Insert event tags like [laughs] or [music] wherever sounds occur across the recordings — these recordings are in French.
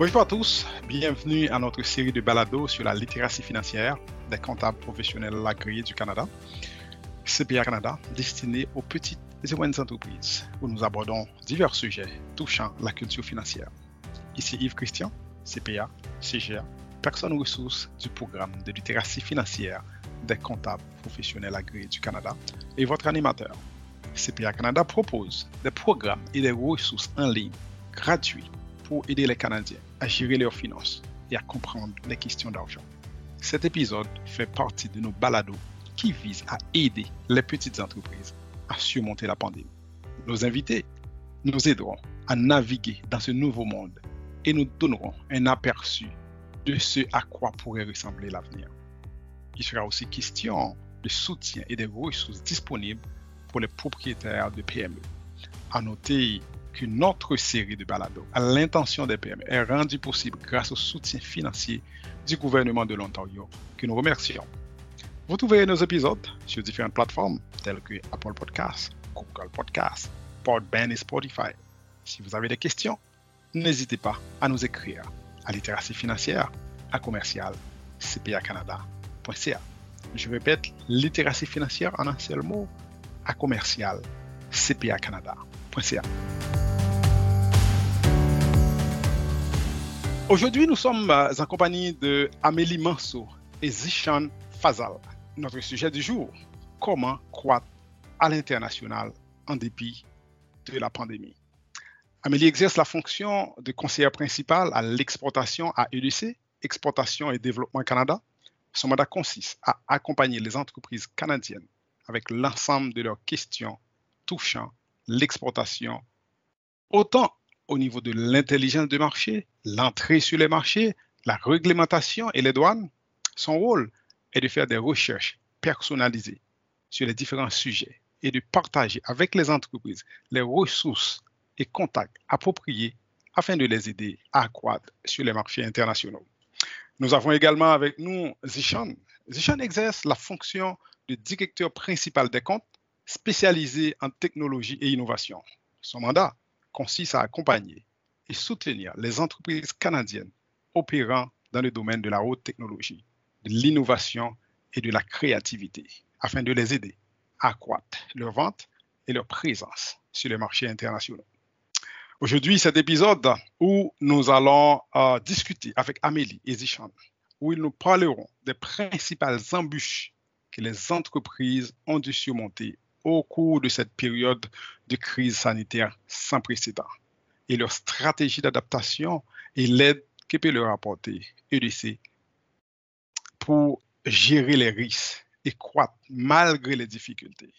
Bonjour à tous, bienvenue à notre série de balados sur la littératie financière des comptables professionnels agréés du Canada, CPA Canada, destiné aux petites et moyennes entreprises, où nous abordons divers sujets touchant la culture financière. Ici Yves Christian, CPA, CGA, personne ressource du programme de littératie financière des comptables professionnels agréés du Canada et votre animateur. CPA Canada propose des programmes et des ressources en ligne gratuits pour aider les Canadiens à gérer leurs finances et à comprendre les questions d'argent. Cet épisode fait partie de nos balados qui visent à aider les petites entreprises à surmonter la pandémie. Nos invités nous aideront à naviguer dans ce nouveau monde et nous donneront un aperçu de ce à quoi pourrait ressembler l'avenir. Il sera aussi question de soutien et des ressources disponibles pour les propriétaires de PME. À noter qu'une autre série de balados à l'intention des PME est rendue possible grâce au soutien financier du gouvernement de l'Ontario, que nous remercions. Vous trouverez nos épisodes sur différentes plateformes telles que Apple Podcasts, Google Podcasts, Podbean et Spotify. Si vous avez des questions, n'hésitez pas à nous écrire à littératie financière à commercial cpacanada.ca. Je répète, littératie financière en un seul mot à commercial cpacanada.ca. Aujourd'hui, nous sommes euh, en compagnie de Amélie Manso et Zishan Fazal. Notre sujet du jour, comment croître à l'international en dépit de la pandémie. Amélie exerce la fonction de conseillère principale à l'exportation à EDC, Exportation et Développement Canada. Son mandat consiste à accompagner les entreprises canadiennes avec l'ensemble de leurs questions touchant l'exportation, autant au niveau de l'intelligence de marché, l'entrée sur les marchés, la réglementation et les douanes. Son rôle est de faire des recherches personnalisées sur les différents sujets et de partager avec les entreprises les ressources et contacts appropriés afin de les aider à accroître sur les marchés internationaux. Nous avons également avec nous Zishan. Zishan exerce la fonction de directeur principal des comptes spécialisé en technologie et innovation. Son mandat consiste à accompagner et soutenir les entreprises canadiennes opérant dans le domaine de la haute technologie, de l'innovation et de la créativité, afin de les aider à accroître leur vente et leur présence sur les marchés internationaux. Aujourd'hui, cet épisode où nous allons euh, discuter avec Amélie et Zichan, où ils nous parleront des principales embûches que les entreprises ont dû surmonter au cours de cette période de crise sanitaire sans précédent et leur stratégie d'adaptation et l'aide que peut leur apporter EDC pour gérer les risques et croître malgré les difficultés.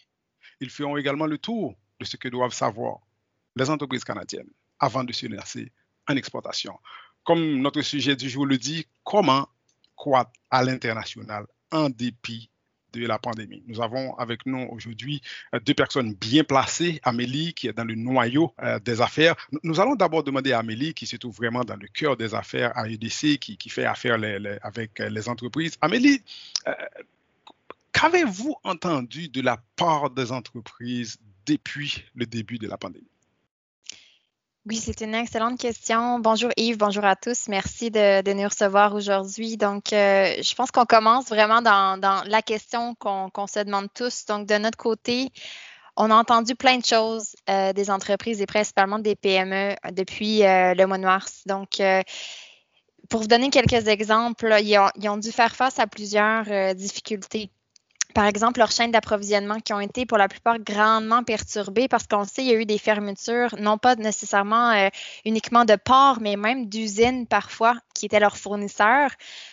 Ils feront également le tour de ce que doivent savoir les entreprises canadiennes avant de se lancer en exportation. Comme notre sujet du jour le dit, comment croître à l'international en dépit de la pandémie. Nous avons avec nous aujourd'hui euh, deux personnes bien placées. Amélie, qui est dans le noyau euh, des affaires. Nous allons d'abord demander à Amélie, qui se trouve vraiment dans le cœur des affaires à EDC, qui, fait affaire avec euh, les entreprises. Amélie, qu'avez-vous entendu de la part des entreprises depuis le début de la pandémie? Oui, c'est une excellente question. Bonjour Yves, bonjour à tous. Merci de, nous recevoir aujourd'hui. Donc, euh, je pense qu'on commence vraiment dans, la question qu'on se demande tous. Donc, de notre côté, on a entendu plein de choses euh, des entreprises et principalement des PME depuis euh, le mois de mars. Donc, pour vous donner quelques exemples, ils ont dû faire face à plusieurs difficultés par exemple, leurs chaînes d'approvisionnement qui ont été pour la plupart grandement perturbées parce qu'on sait qu'il y a eu des fermetures, non pas nécessairement euh, uniquement de ports, mais même d'usines parfois qui étaient leurs fournisseurs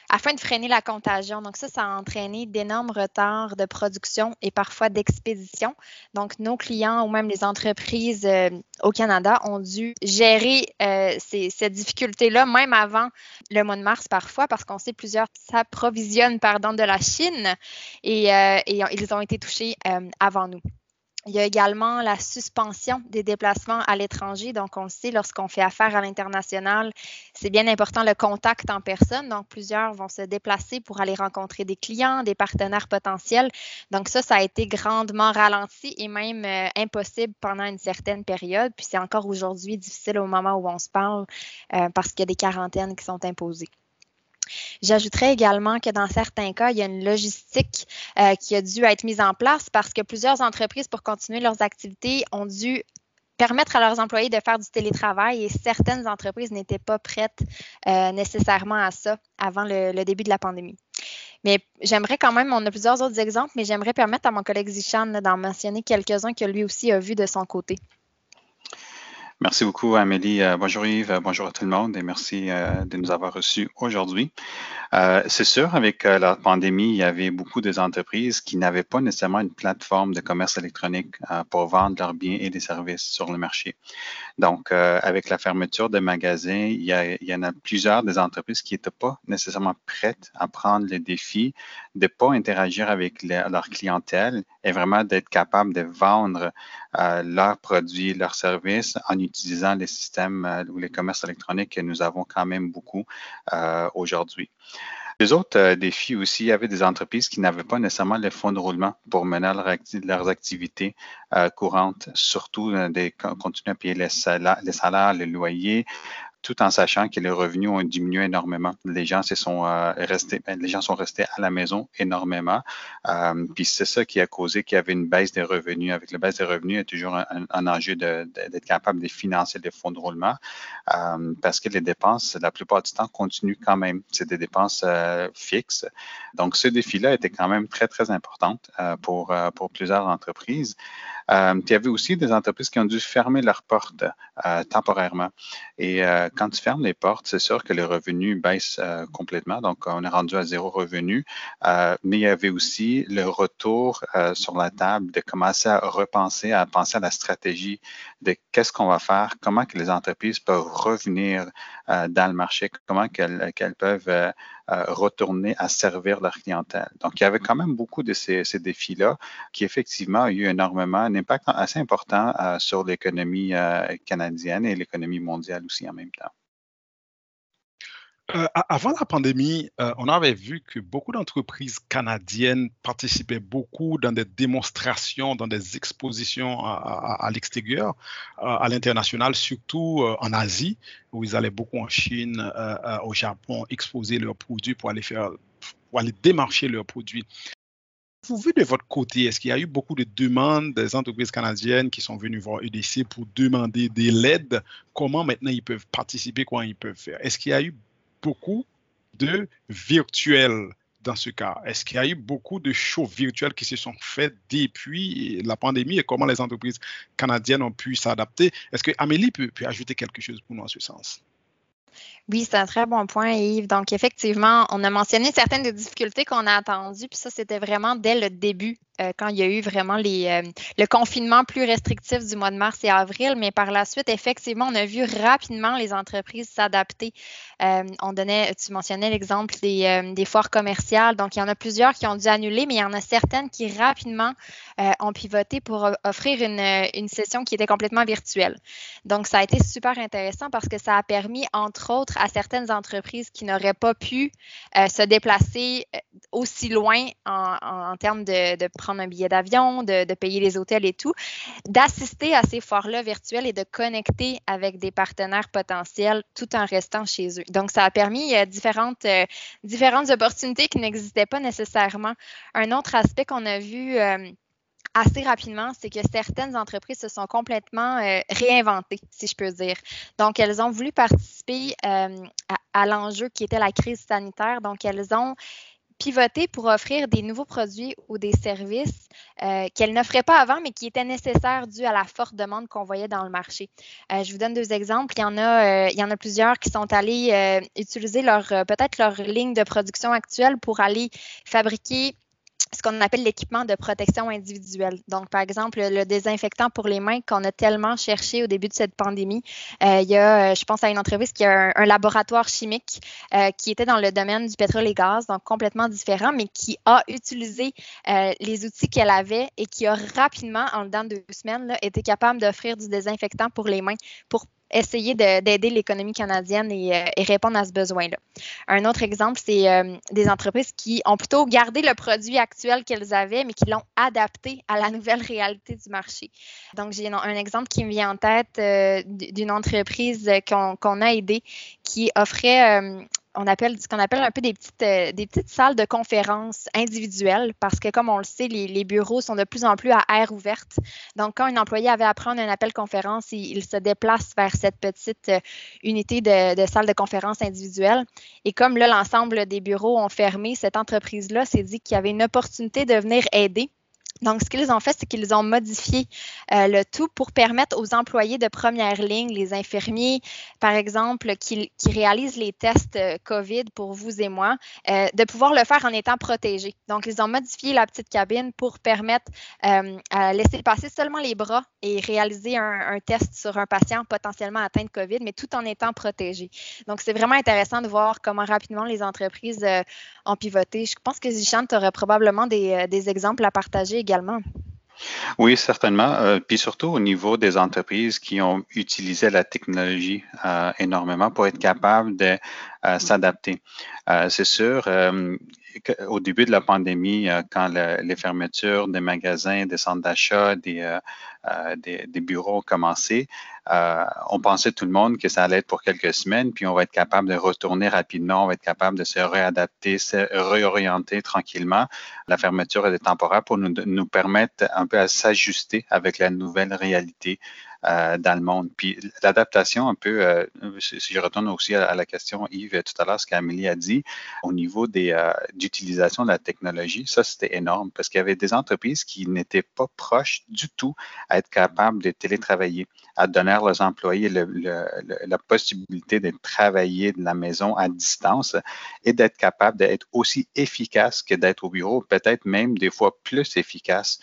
afin de freiner la contagion. Donc ça, ça a entraîné d'énormes retards de production et parfois d'expédition. Donc nos clients ou même les entreprises euh, au Canada ont dû gérer euh, ces, cette difficulté-là même avant le mois de mars parfois parce qu'on sait plusieurs s'approvisionnent pardon de la Chine et, euh, et, ils ont été touchés avant nous. Il y a également la suspension des déplacements à l'étranger. Donc, on le sait, lorsqu'on fait affaire à l'international, c'est bien important le contact en personne. Donc, plusieurs vont se déplacer pour aller rencontrer des clients, des partenaires potentiels. Donc, ça, ça a été grandement ralenti et même euh, impossible pendant une certaine période. Puis, c'est encore aujourd'hui difficile au moment où on se parle euh, parce qu'il y a des quarantaines qui sont imposées. J'ajouterais également que dans certains cas, il y a une logistique euh, qui a dû être mise en place parce que plusieurs entreprises, pour continuer leurs activités, ont dû permettre à leurs employés de faire du télétravail et certaines entreprises n'étaient pas prêtes euh, nécessairement à ça avant le, début de la pandémie. Mais j'aimerais quand même, on a plusieurs autres exemples, mais j'aimerais permettre à mon collègue Zichan d'en mentionner quelques-uns que lui aussi a vu de son côté. Merci beaucoup, Amélie. Euh, bonjour Yves, bonjour à tout le monde et merci euh, de nous avoir reçus aujourd'hui. Euh, c'est sûr, avec la pandémie, il y avait beaucoup des entreprises qui n'avaient pas nécessairement une plateforme de commerce électronique pour vendre leurs biens et des services sur le marché. Donc, avec la fermeture de magasins, il y, y en a plusieurs des entreprises qui n'étaient pas nécessairement prêtes à prendre le défi de ne pas interagir avec leur clientèle et vraiment d'être capable de vendre leurs produits, leurs services en utilisant les systèmes euh, ou les commerces électroniques que nous avons quand même beaucoup euh, aujourd'hui. Les autres euh, défis aussi, il y avait des entreprises qui n'avaient pas nécessairement les fonds de roulement pour mener leurs activités courantes, surtout de continuer à payer les les, salaires, les loyers, tout en sachant que les revenus ont diminué énormément. Les gens se sont euh, restés, ben, les gens sont restés à la maison énormément. Euh, puis c'est ça qui a causé qu'il y avait une baisse des revenus. Avec la baisse des revenus, il y a toujours un, enjeu d'être capable de financer des fonds de roulement euh, parce que les dépenses, la plupart du temps, continuent quand même. C'est des dépenses fixes. Donc, ce défi-là était quand même très, très important pour, pour plusieurs entreprises. Euh, il y avait aussi des entreprises qui ont dû fermer leurs portes euh, temporairement. Et euh, quand tu fermes les portes, c'est sûr que les revenus baissent complètement. Donc, on est rendu à zéro revenu. mais il y avait aussi le retour sur la table de commencer à repenser, à penser à la stratégie de qu'est-ce qu'on va faire, comment que les entreprises peuvent revenir dans le marché, comment qu'elles peuvent retourner à servir leur clientèle. Donc, il y avait quand même beaucoup de ces, défis-là qui, effectivement, ont eu énormément un impact assez important euh, sur l'économie euh, canadienne et l'économie mondiale aussi en même temps. Euh, avant la pandémie, on avait vu que beaucoup d'entreprises canadiennes participaient beaucoup dans des démonstrations, dans des expositions à, l'extérieur, à l'international, surtout en Asie, où ils allaient beaucoup en Chine, au Japon, exposer leurs produits pour aller faire, pour aller démarcher leurs produits. Vous, vu de votre côté, est-ce qu'il y a eu beaucoup de demandes des entreprises canadiennes qui sont venues voir EDC pour demander de l'aide? Comment maintenant ils peuvent participer, comment ils peuvent faire? Est-ce qu'il y a eu beaucoup de virtuels dans ce cas? Est-ce qu'il y a eu beaucoup de shows virtuels qui se sont faits depuis la pandémie et comment les entreprises canadiennes ont pu s'adapter? Est-ce que Amélie peut, peut ajouter quelque chose pour nous en ce sens? Oui, c'est un très bon point, Yves. Donc, effectivement, on a mentionné certaines des difficultés qu'on a attendues, puis ça, c'était vraiment dès le début euh, quand il y a eu vraiment les, euh, le confinement plus restrictif du mois de mars et avril, mais par la suite, effectivement, on a vu rapidement les entreprises s'adapter. Euh, on donnait, tu mentionnais l'exemple des, des, foires commerciales, donc il y en a plusieurs qui ont dû annuler, mais il y en a certaines qui rapidement ont pivoté pour offrir une, une session qui était complètement virtuelle. Donc, ça a été super intéressant parce que ça a permis, entre autres, à certaines entreprises qui n'auraient pas pu se déplacer aussi loin en, en, termes de, de prendre un billet d'avion, de, payer les hôtels et tout, d'assister à ces foires-là virtuelles et de connecter avec des partenaires potentiels tout en restant chez eux. Donc, ça a permis euh, différentes, euh, différentes opportunités qui n'existaient pas nécessairement. Un autre aspect qu'on a vu euh, assez rapidement, c'est que certaines entreprises se sont complètement réinventées, si je peux dire. Donc, elles ont voulu participer à, à l'enjeu qui était la crise sanitaire. Donc, elles ont pivoter pour offrir des nouveaux produits ou des services euh, qu'elle n'offrait pas avant, mais qui étaient nécessaires dû à la forte demande qu'on voyait dans le marché. Euh, je vous donne deux exemples. Il y en a, euh, il y en a plusieurs qui sont allés utiliser leur peut-être leur ligne de production actuelle pour aller fabriquer ce qu'on appelle l'équipement de protection individuelle. Donc, par exemple, le désinfectant pour les mains qu'on a tellement cherché au début de cette pandémie. Euh, il y a, euh, je pense à une entreprise qui a un, laboratoire chimique euh, qui était dans le domaine du pétrole et gaz, donc complètement différent, mais qui a utilisé les outils qu'elle avait et qui a rapidement, en dedans de deux semaines, là, été capable d'offrir du désinfectant pour les mains pour essayer d'aider l'économie canadienne euh, et, répondre à ce besoin-là. Un autre exemple, c'est euh, des entreprises qui ont plutôt gardé le produit actuel qu'elles avaient, mais qui l'ont adapté à la nouvelle [laughs] réalité du marché. Donc, j'ai un, exemple qui me vient en tête euh, d'une entreprise qu'on a aidée qui offrait on appelle ce qu'on appelle un peu des petites, euh, des petites salles de conférence individuelles parce que, comme on le sait, les, bureaux sont de plus en plus à air ouverte. Donc, quand un employé avait à prendre un appel conférence, il, se déplace vers cette petite euh, unité de, de, salle de conférence individuelle. Et comme là, l'ensemble des bureaux ont fermé, cette entreprise-là s'est dit qu'il y avait une opportunité de venir aider donc, ce qu'ils ont fait, c'est qu'ils ont modifié euh, le tout pour permettre aux employés de première ligne, les infirmiers, par exemple, qui, réalisent les tests euh, COVID pour vous et moi, euh, de pouvoir le faire en étant protégés. Donc, ils ont modifié la petite cabine pour permettre à laisser passer seulement les bras et réaliser un, test sur un patient potentiellement atteint de COVID, mais tout en étant protégé. Donc, c'est vraiment intéressant de voir comment rapidement les entreprises ont pivoté. Je pense que Zichan, tu aurais probablement des, des exemples à partager Oui, certainement. Euh, puis surtout au niveau des entreprises qui ont utilisé la technologie euh, énormément pour être capables de euh, s'adapter. C'est sûr, au début de la pandémie, quand les fermetures des magasins, des centres d'achat, des, des, des, bureaux ont commencé, on pensait tout le monde que ça allait être pour quelques semaines, puis on va être capable de retourner rapidement, on va être capable de se réadapter, se réorienter tranquillement. La fermeture est temporaire pour nous, permettre un peu à s'ajuster avec la nouvelle réalité euh, dans le monde. Puis l'adaptation un peu, euh, si je retourne aussi à, la question Yves tout à l'heure, ce qu'Amélie a dit au niveau euh, d'utilisation de la technologie, ça c'était énorme parce qu'il y avait des entreprises qui n'étaient pas proches du tout à être capables de télétravailler, à donner à leurs employés la possibilité de travailler de la maison à distance et d'être capable d'être aussi efficace que d'être au bureau, peut-être même des fois plus efficace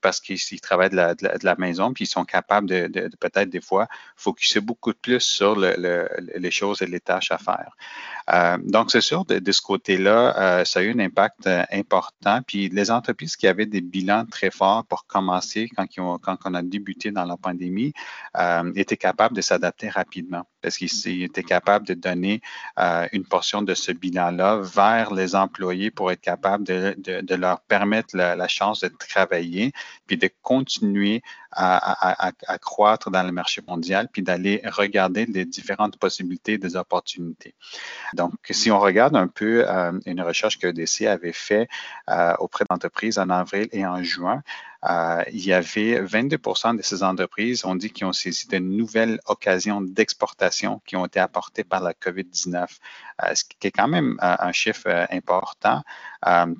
parce qu'ils travaillent de la, de la maison puis ils sont capables de, peut-être des fois focuser beaucoup plus sur les choses et les tâches à faire. Euh, donc, c'est sûr, de, ce côté-là, euh, ça a eu un impact euh, important. Puis les entreprises qui avaient des bilans très forts pour commencer quand, quand on a débuté dans la pandémie étaient capables de s'adapter rapidement parce qu'ils étaient capables de donner une portion de ce bilan-là vers les employés pour être capables de, leur permettre la, chance de travailler puis de continuer à, croître dans le marché mondial puis d'aller regarder les différentes possibilités des opportunités. Donc, si on regarde un peu euh, une recherche que EDC avait fait euh, auprès d'entreprises en avril et en juin, euh, il y avait 22% de ces entreprises, on dit, qui ont saisi de nouvelles occasions d'exportation qui ont été apportées par la COVID-19, euh, ce qui est quand même euh, un chiffre important.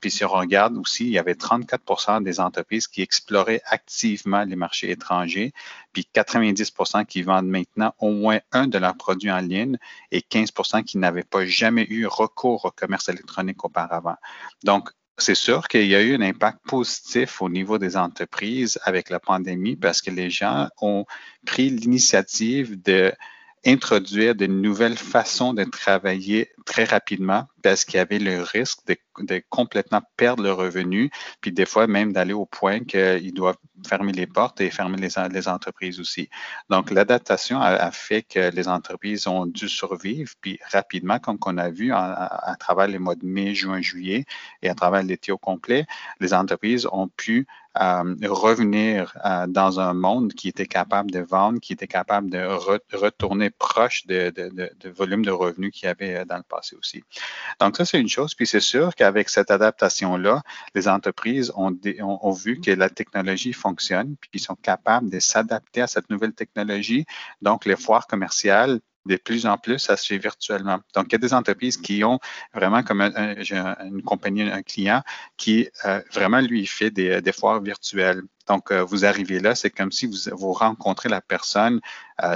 puis si on regarde aussi, il y avait 34% des entreprises qui exploraient activement les marchés étrangers, puis 90% qui vendent maintenant au moins un de leurs produits en ligne et 15 qui n'avaient pas jamais eu recours au commerce électronique auparavant. Donc, c'est sûr qu'il y a eu un impact positif au niveau des entreprises avec la pandémie parce que les gens ont pris l'initiative de introduire de nouvelles façons de travailler très rapidement parce qu'il y avait le risque de, complètement perdre le revenu, puis des fois même d'aller au point qu'ils doivent fermer les portes et fermer les, entreprises aussi. Donc, l'adaptation a, fait que les entreprises ont dû survivre, puis rapidement, comme on a vu à, travers les mois de mai, juin, juillet et à travers l'été au complet, les entreprises ont pu euh, revenir euh, dans un monde qui était capable de vendre, qui était capable de retourner proche de, de, volume de revenus qu'il y avait euh, dans le passé aussi. Donc, ça, c'est une chose. Puis, c'est sûr qu'avec cette adaptation-là, les entreprises ont, ont, vu que la technologie fonctionne, puis ils sont capables de s'adapter à cette nouvelle technologie. Donc, les foires commerciales de plus en plus, ça se fait virtuellement. Donc, il y a des entreprises qui ont vraiment comme une compagnie, un client qui euh, vraiment lui fait des, des foires virtuelles. Donc, euh, vous arrivez là, c'est comme si vous, rencontrez la personne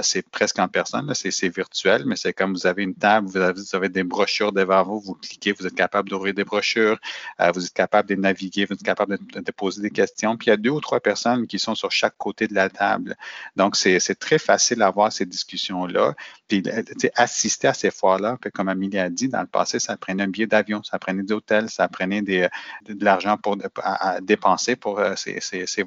c'est presque en personne, c'est virtuel, mais c'est comme vous avez une table, vous avez, des brochures devant vous, vous cliquez, vous êtes capable d'ouvrir des brochures, vous êtes capable de naviguer, vous êtes capable de, poser des questions. Puis il y a deux ou trois personnes qui sont sur chaque côté de la table. Donc, c'est très facile d'avoir ces discussions-là. Puis assister à ces foires-là, comme Amélie a dit, dans le passé, ça prenait un billet d'avion, ça prenait des hôtels, ça prenait de, l'argent pour à, dépenser pour euh, ces, ces,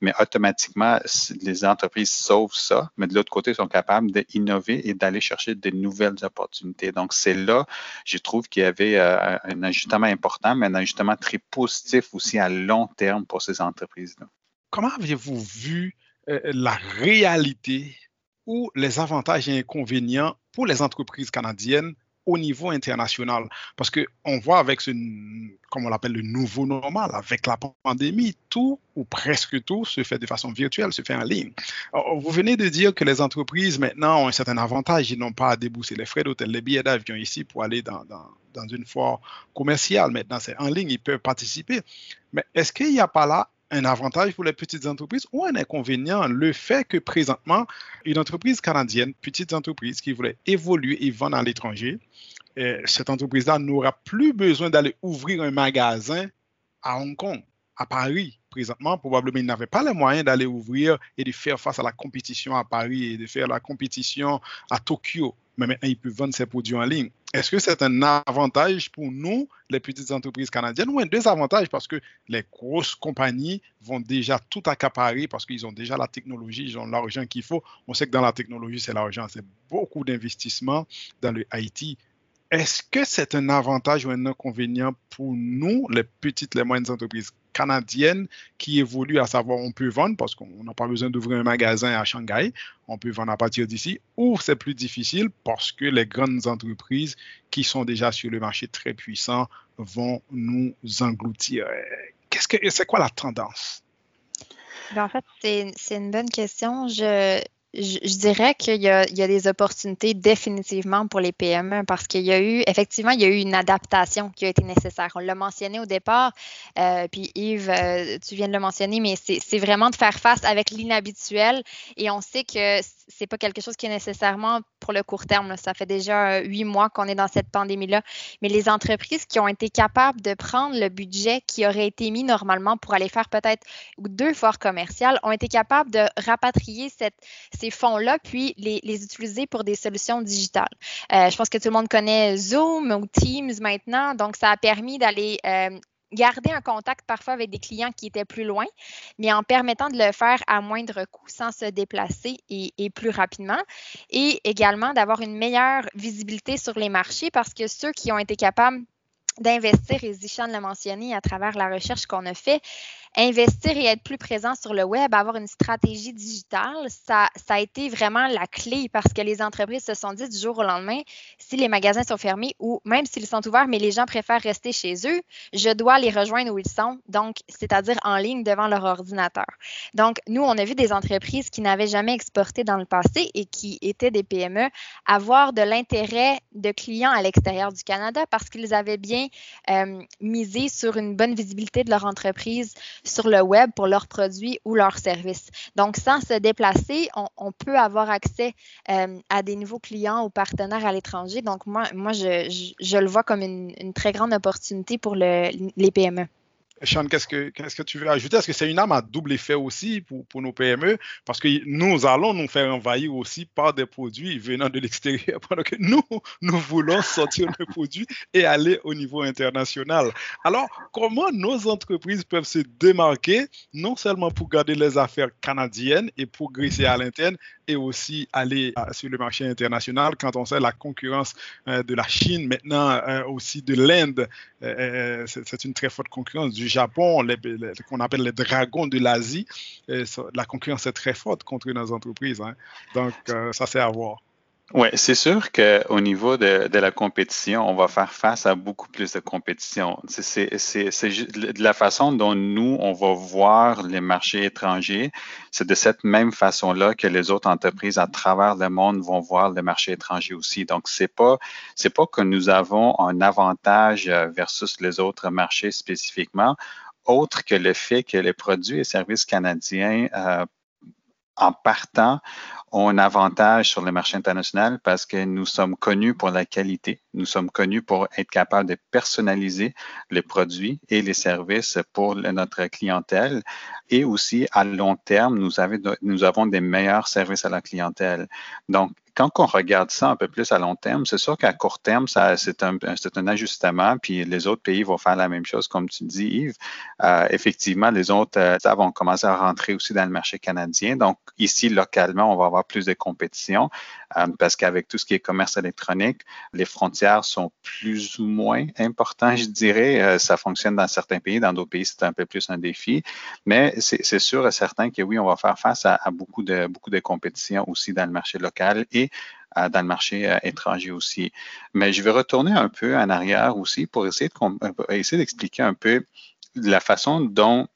Mais automatiquement, les entreprises sauvent ça, mais de l'autre côté, sont capables d'innover et d'aller chercher de nouvelles opportunités. Donc, c'est là, je trouve qu'il y avait euh, un ajustement important, mais un ajustement très positif aussi à long terme pour ces entreprises-là. Comment avez-vous vu euh, la réalité ou les avantages et inconvénients pour les entreprises canadiennes au niveau international. Parce qu'on voit avec ce, comme on l'appelle, le nouveau normal, avec la pandémie, tout ou presque tout se fait de façon virtuelle, se fait en ligne. vous venez de dire que les entreprises maintenant ont un certain avantage, ils n'ont pas à débourser les frais d'hôtel, les billets d'avion ici pour aller dans, dans, dans une foire commerciale. Maintenant, c'est en ligne, ils peuvent participer. Mais est-ce qu'il n'y a pas là un avantage pour les petites entreprises ou un inconvénient, le fait que présentement, une entreprise canadienne, petite entreprise qui voulait évoluer et vendre à l'étranger, euh, cette entreprise-là n'aura plus besoin d'aller ouvrir un magasin à Hong Kong, à Paris. Présentement, probablement, ils n'avaient pas les moyens d'aller ouvrir et de faire face à la compétition à Paris et de faire la compétition à Tokyo mais maintenant, ils peuvent vendre ces produits en ligne. Est-ce que c'est un avantage pour nous, les petites entreprises canadiennes, ou un désavantage parce que les grosses compagnies vont déjà tout accaparer parce qu'ils ont déjà la technologie, ils ont l'argent qu'il faut? On sait que dans la technologie, c'est l'argent, c'est beaucoup d'investissement dans le IT. Est-ce que c'est un avantage ou un inconvénient pour nous, les petites, les moyennes entreprises canadiennes qui évoluent, à savoir on peut vendre parce qu'on n'a pas besoin d'ouvrir un magasin à Shanghai, on peut vendre à partir d'ici, ou c'est plus difficile parce que les grandes entreprises qui sont déjà sur le marché très puissant vont nous engloutir. Qu'est-ce que c'est quoi la tendance? Ben, en fait, c'est une bonne question. Je, je, dirais qu'il y, a, des opportunités définitivement pour les PME parce qu'il y a eu, effectivement, il y a eu une adaptation qui a été nécessaire. On l'a mentionné au départ, euh, puis Yves, euh, tu viens de le mentionner, mais c'est vraiment de faire face avec l'inhabituel et on sait que c'est pas quelque chose qui est nécessairement pour le court terme. Ça fait déjà huit mois qu'on est dans cette pandémie-là. Mais les entreprises qui ont été capables de prendre le budget qui aurait été mis normalement pour aller faire peut-être deux forts commerciales ont été capables de rapatrier ces fonds-là puis les, les, utiliser pour des solutions digitales. Euh, je pense que tout le monde connaît Zoom ou Teams maintenant. Donc, ça a permis d'aller euh, garder un contact parfois avec des clients qui étaient plus loin, mais en permettant de le faire à moindre coût sans se déplacer et, plus rapidement. Et également d'avoir une meilleure visibilité sur les marchés parce que ceux qui ont été capables d'investir, et Zichan l'a mentionné à travers la recherche qu'on a fait, investir et être plus présent sur le web, avoir une stratégie digitale, ça, a été vraiment la clé parce que les entreprises se sont dit du jour au lendemain, si les magasins sont fermés ou même s'ils sont ouverts, mais les gens préfèrent rester chez eux, je dois les rejoindre où ils sont, donc c'est-à-dire en ligne devant leur ordinateur. Donc, nous, on a vu des entreprises qui n'avaient jamais exporté dans le passé et qui étaient des PME avoir de l'intérêt de clients à l'extérieur du Canada parce qu'ils avaient bien euh, misé sur une bonne visibilité de leur entreprise sur le web pour leurs produits ou leurs services. Donc, sans se déplacer, on, peut avoir accès euh, à des nouveaux clients ou partenaires à l'étranger. Donc, moi, moi je, je, le vois comme une, très grande opportunité pour le, les PME. Sean, qu'est-ce que, qu'est-ce que tu veux ajouter? Est-ce que c'est une arme à double effet aussi pour, pour, nos PME? Parce que nous allons nous faire envahir aussi par des produits venant de l'extérieur, [laughs] pendant que nous, nous voulons sortir nos produits et aller au niveau international. Alors, comment nos entreprises peuvent se démarquer, non seulement pour garder les affaires canadiennes et progresser à l'interne, et aussi aller euh, sur le marché international quand on sait la concurrence euh, de la Chine, maintenant euh, aussi de l'Inde, c'est une très forte concurrence du Japon, qu'on appelle les dragons de l'Asie, la concurrence est très forte contre nos entreprises. Hein. Donc, ça, c'est à voir. Oui, c'est sûr qu'au niveau de, la compétition, on va faire face à beaucoup plus de compétition. C'est de la façon dont nous, on va voir les marchés étrangers. C'est de cette même façon-là que les autres entreprises à travers le monde vont voir les marchés étrangers aussi. Donc, c'est pas, c'est pas que nous avons un avantage euh, versus les autres marchés spécifiquement, autre que le fait que les produits et services canadiens euh, en partant, ont un avantage sur le marché international parce que nous sommes connus pour la qualité. Nous sommes connus pour être capables de personnaliser les produits et les services pour notre clientèle. Et aussi, à long terme, nous, nous avons des meilleurs services à la clientèle. Donc, quand on regarde ça un peu plus à long terme, c'est sûr qu'à court terme, c'est un, ajustement, puis les autres pays vont faire la même chose, comme tu dis, Yves. Euh, effectivement, les autres euh, vont commencer à rentrer aussi dans le marché canadien. Donc, ici, localement, on va avoir plus de compétition euh, parce qu'avec tout ce qui est commerce électronique, les frontières sont plus ou moins importantes, je dirais. Ça fonctionne dans certains pays, dans d'autres pays, c'est un peu plus un défi. Mais c'est sûr et certain que oui, on va faire face à, à beaucoup de beaucoup de compétition aussi dans le marché local et euh, dans le marché euh, étranger aussi. Mais je vais retourner un peu en arrière aussi pour essayer euh, d'expliquer un peu la façon dont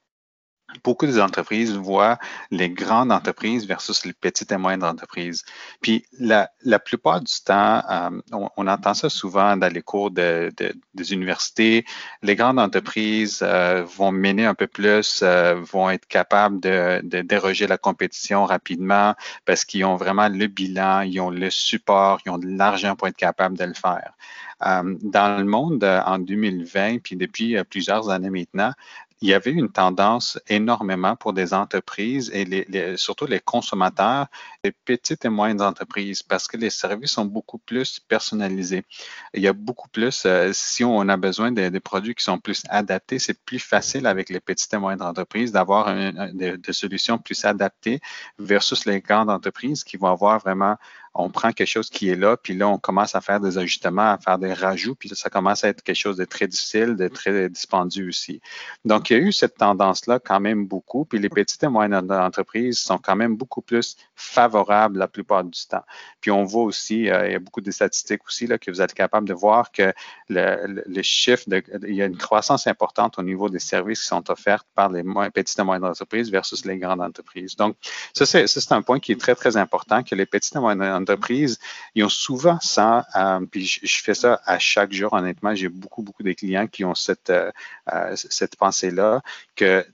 beaucoup des entreprises voient les grandes entreprises versus les petites et moyennes entreprises. Puis la, plupart du temps, euh, on, entend ça souvent dans les cours de, des universités. Les grandes entreprises euh, vont mener un peu plus, euh, vont être capables de, de déroger la compétition rapidement parce qu'ils ont vraiment le bilan, ils ont le support, ils ont de l'argent pour être capables de le faire. dans le monde en 2020, puis depuis plusieurs années maintenant, il y avait une tendance énormément pour des entreprises et les, surtout les consommateurs, les petites et moyennes entreprises, parce que les services sont beaucoup plus personnalisés. Il y a beaucoup plus, euh, si on a besoin des, produits qui sont plus adaptés, c'est plus facile avec les petites et moyennes entreprises d'avoir des, des solutions plus adaptées versus les grandes entreprises qui vont avoir vraiment on prend quelque chose qui est là, puis là, on commence à faire des ajustements, à faire des rajouts, puis ça commence à être quelque chose de très difficile, de très dispendieux aussi. Donc, il y a eu cette tendance-là quand même beaucoup, puis les petites et moyennes entreprises sont quand même beaucoup plus favorables la plupart du temps. Puis on voit aussi, euh, il y a beaucoup de statistiques aussi là, que vous êtes capable de voir que le, chiffre, il y a une croissance importante au niveau des services qui sont offerts par les petites et moyennes entreprises versus les grandes entreprises. Donc, ça, c'est un point qui est très, très important, que les petites et moyennes entreprises, ils ont souvent ça, euh, puis je, fais ça à chaque jour, honnêtement, j'ai beaucoup, beaucoup de clients qui ont cette, euh, euh, cette pensée-là, que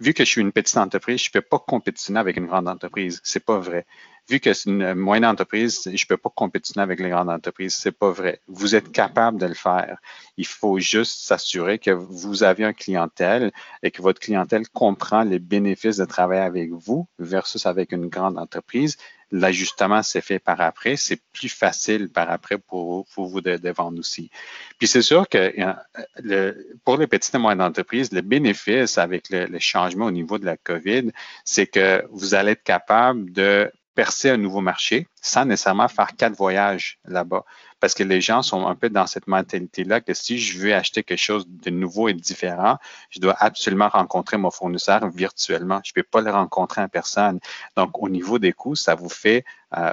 vu que je suis une petite entreprise, je ne peux pas compétitionner avec une grande entreprise. C'est pas vrai. Vu que c'est une moyenne entreprise, je ne peux pas compétitionner avec les grandes entreprises. C'est pas vrai. Vous êtes capable de le faire. Il faut juste s'assurer que vous avez un clientèle et que votre clientèle comprend les bénéfices de travailler avec vous versus avec une grande entreprise l'ajustement s'est fait par après, c'est plus facile par après pour, vous de, vendre aussi. Puis c'est sûr que euh, pour les petites et moyennes entreprises, le bénéfice avec le, changement au niveau de la COVID, c'est que vous allez être capable de percer un nouveau marché sans nécessairement faire quatre voyages là-bas. Parce que les gens sont un peu dans cette mentalité-là que si je veux acheter quelque chose de nouveau et différent, je dois absolument rencontrer mon fournisseur virtuellement. Je ne peux pas le rencontrer en personne. Donc, au niveau des coûts, ça vous fait,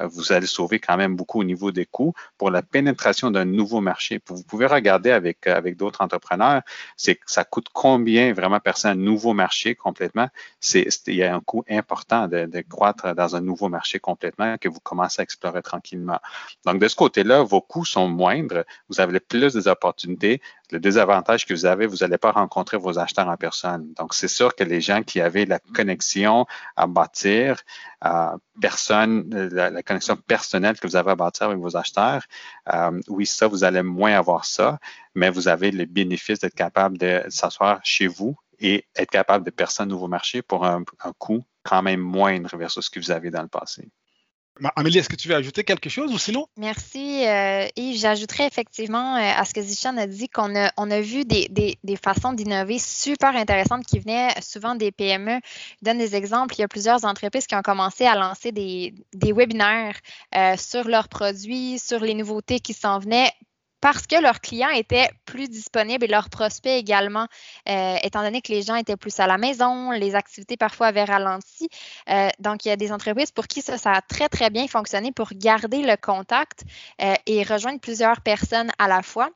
vous allez sauver quand même beaucoup au niveau des coûts pour la pénétration d'un nouveau marché. Vous pouvez regarder avec, euh, d'autres entrepreneurs, c'est ça coûte combien vraiment percer un nouveau marché complètement? C'est, il y a un coût important de, croître dans un nouveau marché complètement que vous commencez à explorer tranquillement. Donc, de ce côté-là, vos coûts sont moindres, vous avez plus d'opportunités. Le désavantage que vous avez, vous n'allez pas rencontrer vos acheteurs en personne. Donc, c'est sûr que les gens qui avaient la connexion à bâtir, euh, personne, la, connexion personnelle que vous avez à bâtir avec vos acheteurs, euh, oui, ça, vous allez moins avoir ça, mais vous avez le bénéfice d'être capable de s'asseoir chez vous et être capable de percer un nouveau marché pour un, un coût quand même moindre versus ce que vous avez dans le passé. Amélie, est-ce que tu veux ajouter quelque chose ou sinon? Merci. Euh, Yves, j'ajouterais effectivement euh, à ce que Zichan a dit qu'on a, vu des façons d'innover super intéressantes qui venaient souvent des PME. Je donne des exemples. Il y a plusieurs entreprises qui ont commencé à lancer des, des webinaires euh, sur leurs produits, sur les nouveautés qui s'en venaient parce que leurs clients étaient plus disponibles et leurs prospects également, euh, étant donné que les gens étaient plus à la maison, les activités parfois avaient ralenti. Euh, donc, il y a des entreprises pour qui ça, ça a très, très bien fonctionné pour garder le contact euh, et rejoindre plusieurs personnes à la fois.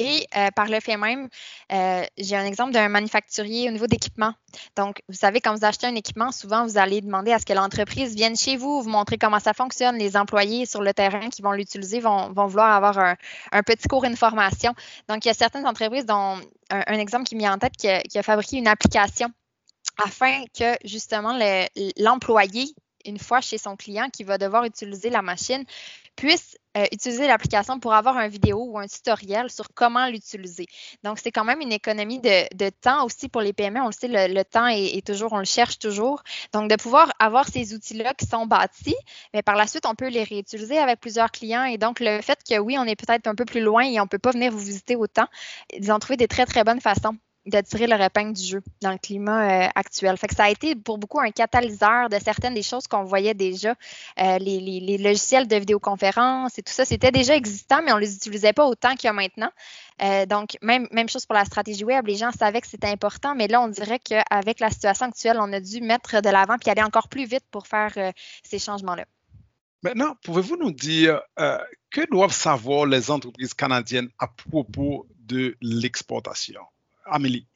Et euh, par le fait même, euh, j'ai un exemple d'un manufacturier au niveau d'équipement. Donc, vous savez, quand vous achetez un équipement, souvent, vous allez demander à ce que l'entreprise vienne chez vous, vous montrer comment ça fonctionne. Les employés sur le terrain qui vont l'utiliser vont, vouloir avoir un, petit cours d'information. Donc, il y a certaines entreprises dont un, exemple qui m'est en tête qui a, fabriqué une application afin que justement l'employé une fois chez son client qui va devoir utiliser la machine puisse euh, utiliser l'application pour avoir un vidéo ou un tutoriel sur comment l'utiliser. Donc, c'est quand même une économie de, temps aussi pour les PME. On le sait, le, temps est, toujours, on le cherche toujours. Donc, de pouvoir avoir ces outils-là qui sont bâtis, mais par la suite, on peut les réutiliser avec plusieurs clients. Et donc, le fait que oui, on est peut-être un peu plus loin et on ne peut pas venir vous visiter autant, ils ont trouvé des très, très bonnes façons d'attirer le épingle du jeu dans le climat euh, actuel. Fait que ça a été pour beaucoup un catalyseur de certaines des choses qu'on voyait déjà. Euh, les, logiciels de vidéoconférence et tout ça, c'était déjà existant, mais on ne les utilisait pas autant qu'il y a maintenant. Euh, donc, même, même chose pour la stratégie web, les gens savaient que c'était important, mais là, on dirait qu'avec la situation actuelle, on a dû mettre de l'avant puis aller encore plus vite pour faire ces changements-là. Maintenant, pouvez-vous nous dire que doivent savoir les entreprises canadiennes à propos de l'exportation? Amélie?